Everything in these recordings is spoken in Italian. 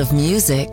of music.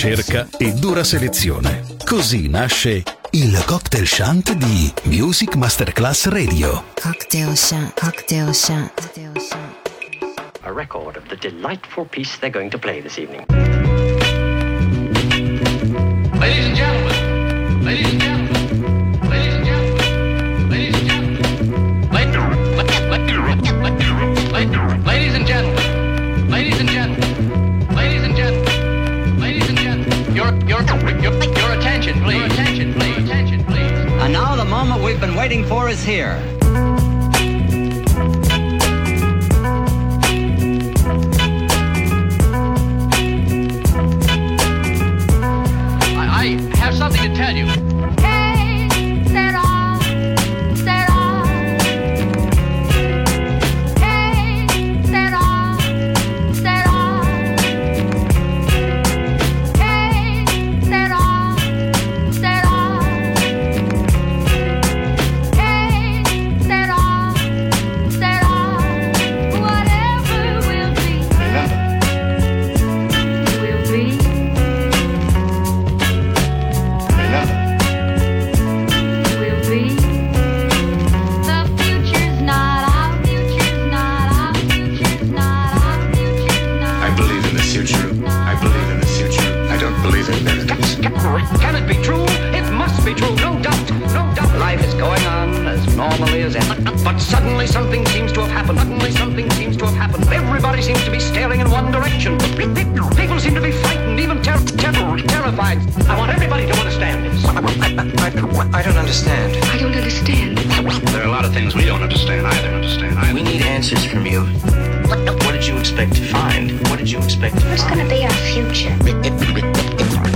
ricerca e dura selezione. Così nasce il cocktail shunt di Music Masterclass Radio. Cocktail shunt, cocktail shunt. Cocktail shunt. A record of the delightful piece they're going to play this evening. Ladies and gentlemen, ladies and gentlemen. waiting for is here. But suddenly something seems to have happened. Suddenly something seems to have happened. Everybody seems to be staring in one direction. People seem to be frightened, even ter- ter- terrified. I want everybody to understand this. I don't understand. I don't understand. There are a lot of things we don't understand either. Understand either. We need answers from you. What did you expect to find? What did you expect to What's find? gonna be our future?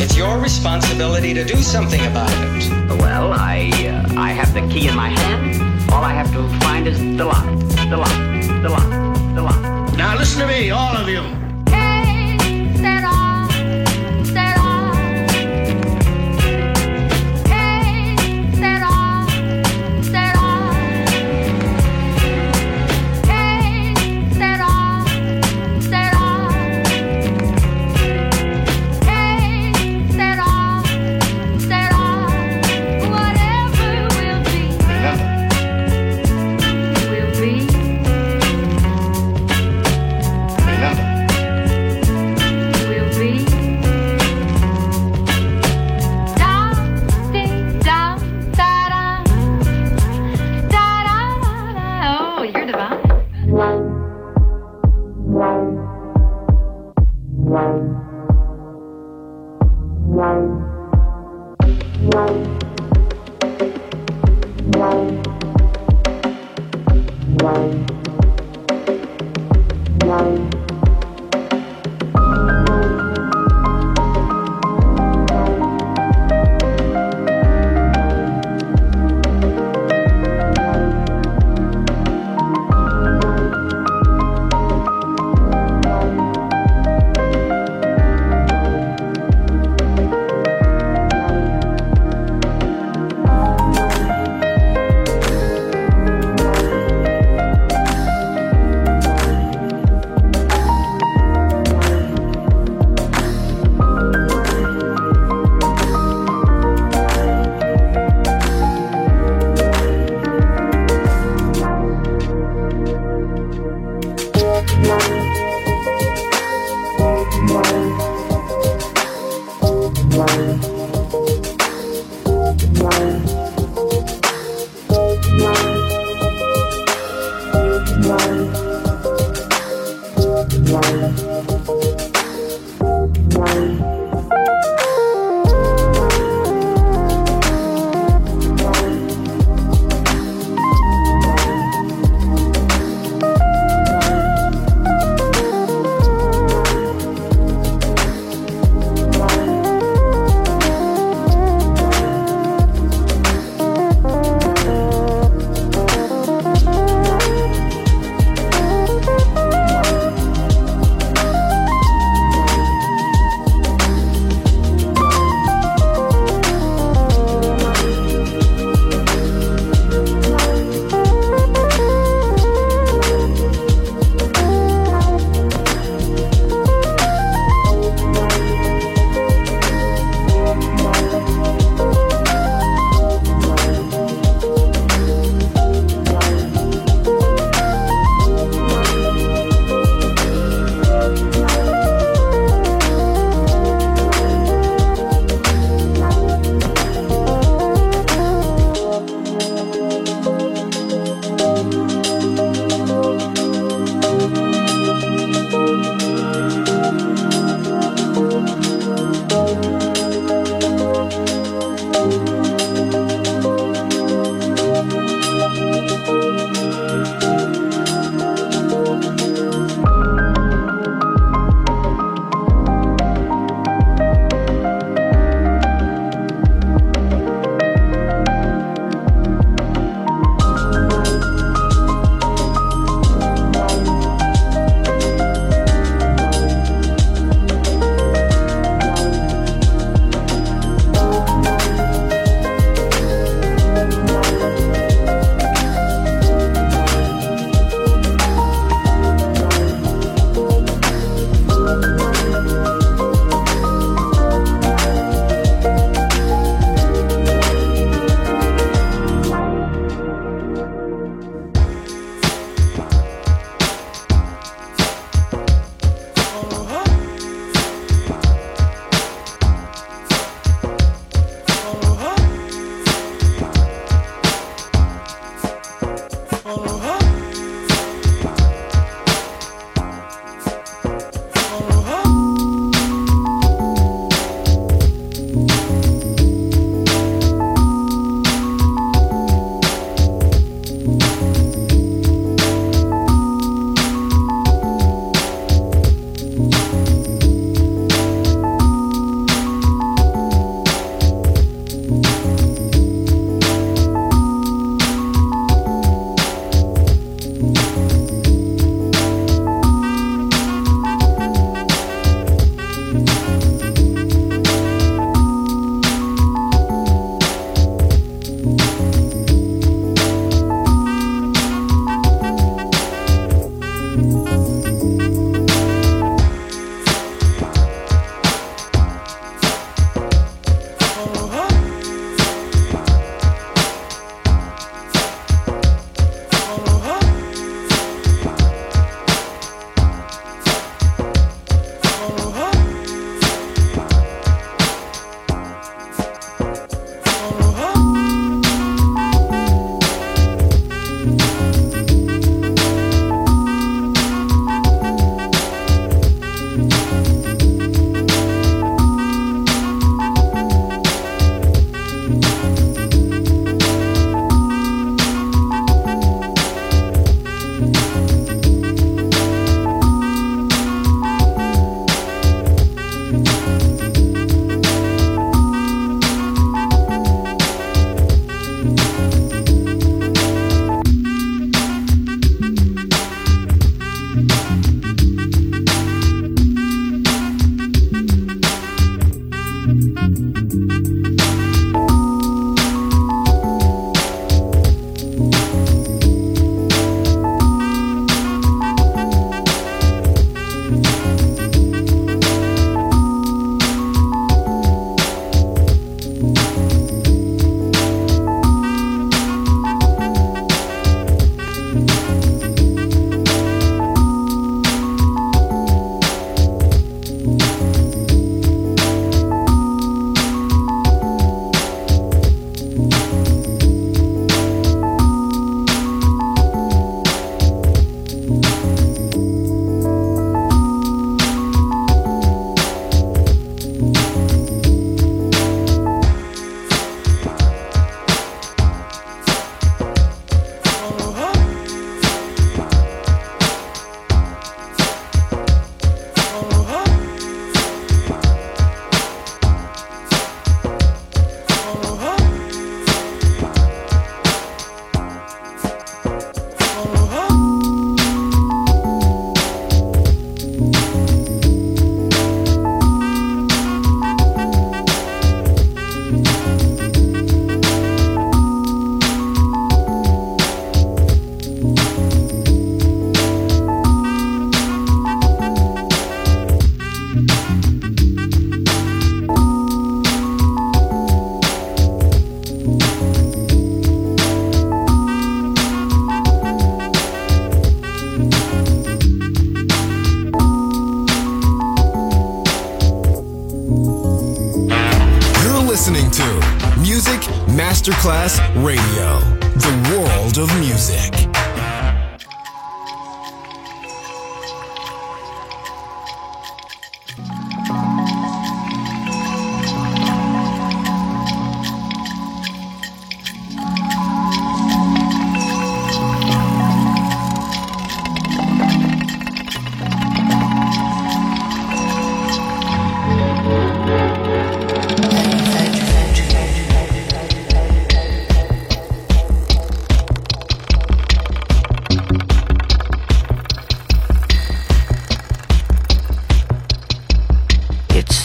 It's your responsibility to do something about it. Well, I uh, I have the key in my hand. All I have to find is the lock. The lock. The lock. The lock. Now listen to me, all of you.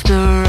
the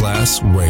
Masterclass Radio,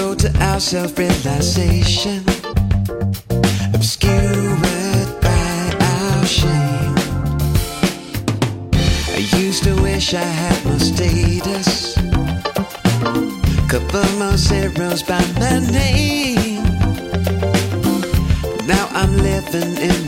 Road to our self realization, obscured by our shame. I used to wish I had more status, couple more zeros by my name. Now I'm living in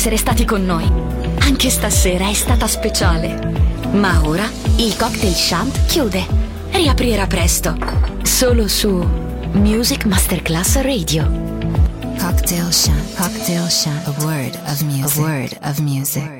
essere stati con noi. Anche stasera è stata speciale. Ma ora il cocktail shunt chiude. Riaprirà presto. Solo su Music Masterclass Radio. Cocktail shunt. Cocktail Shant. A word of music. A word of music.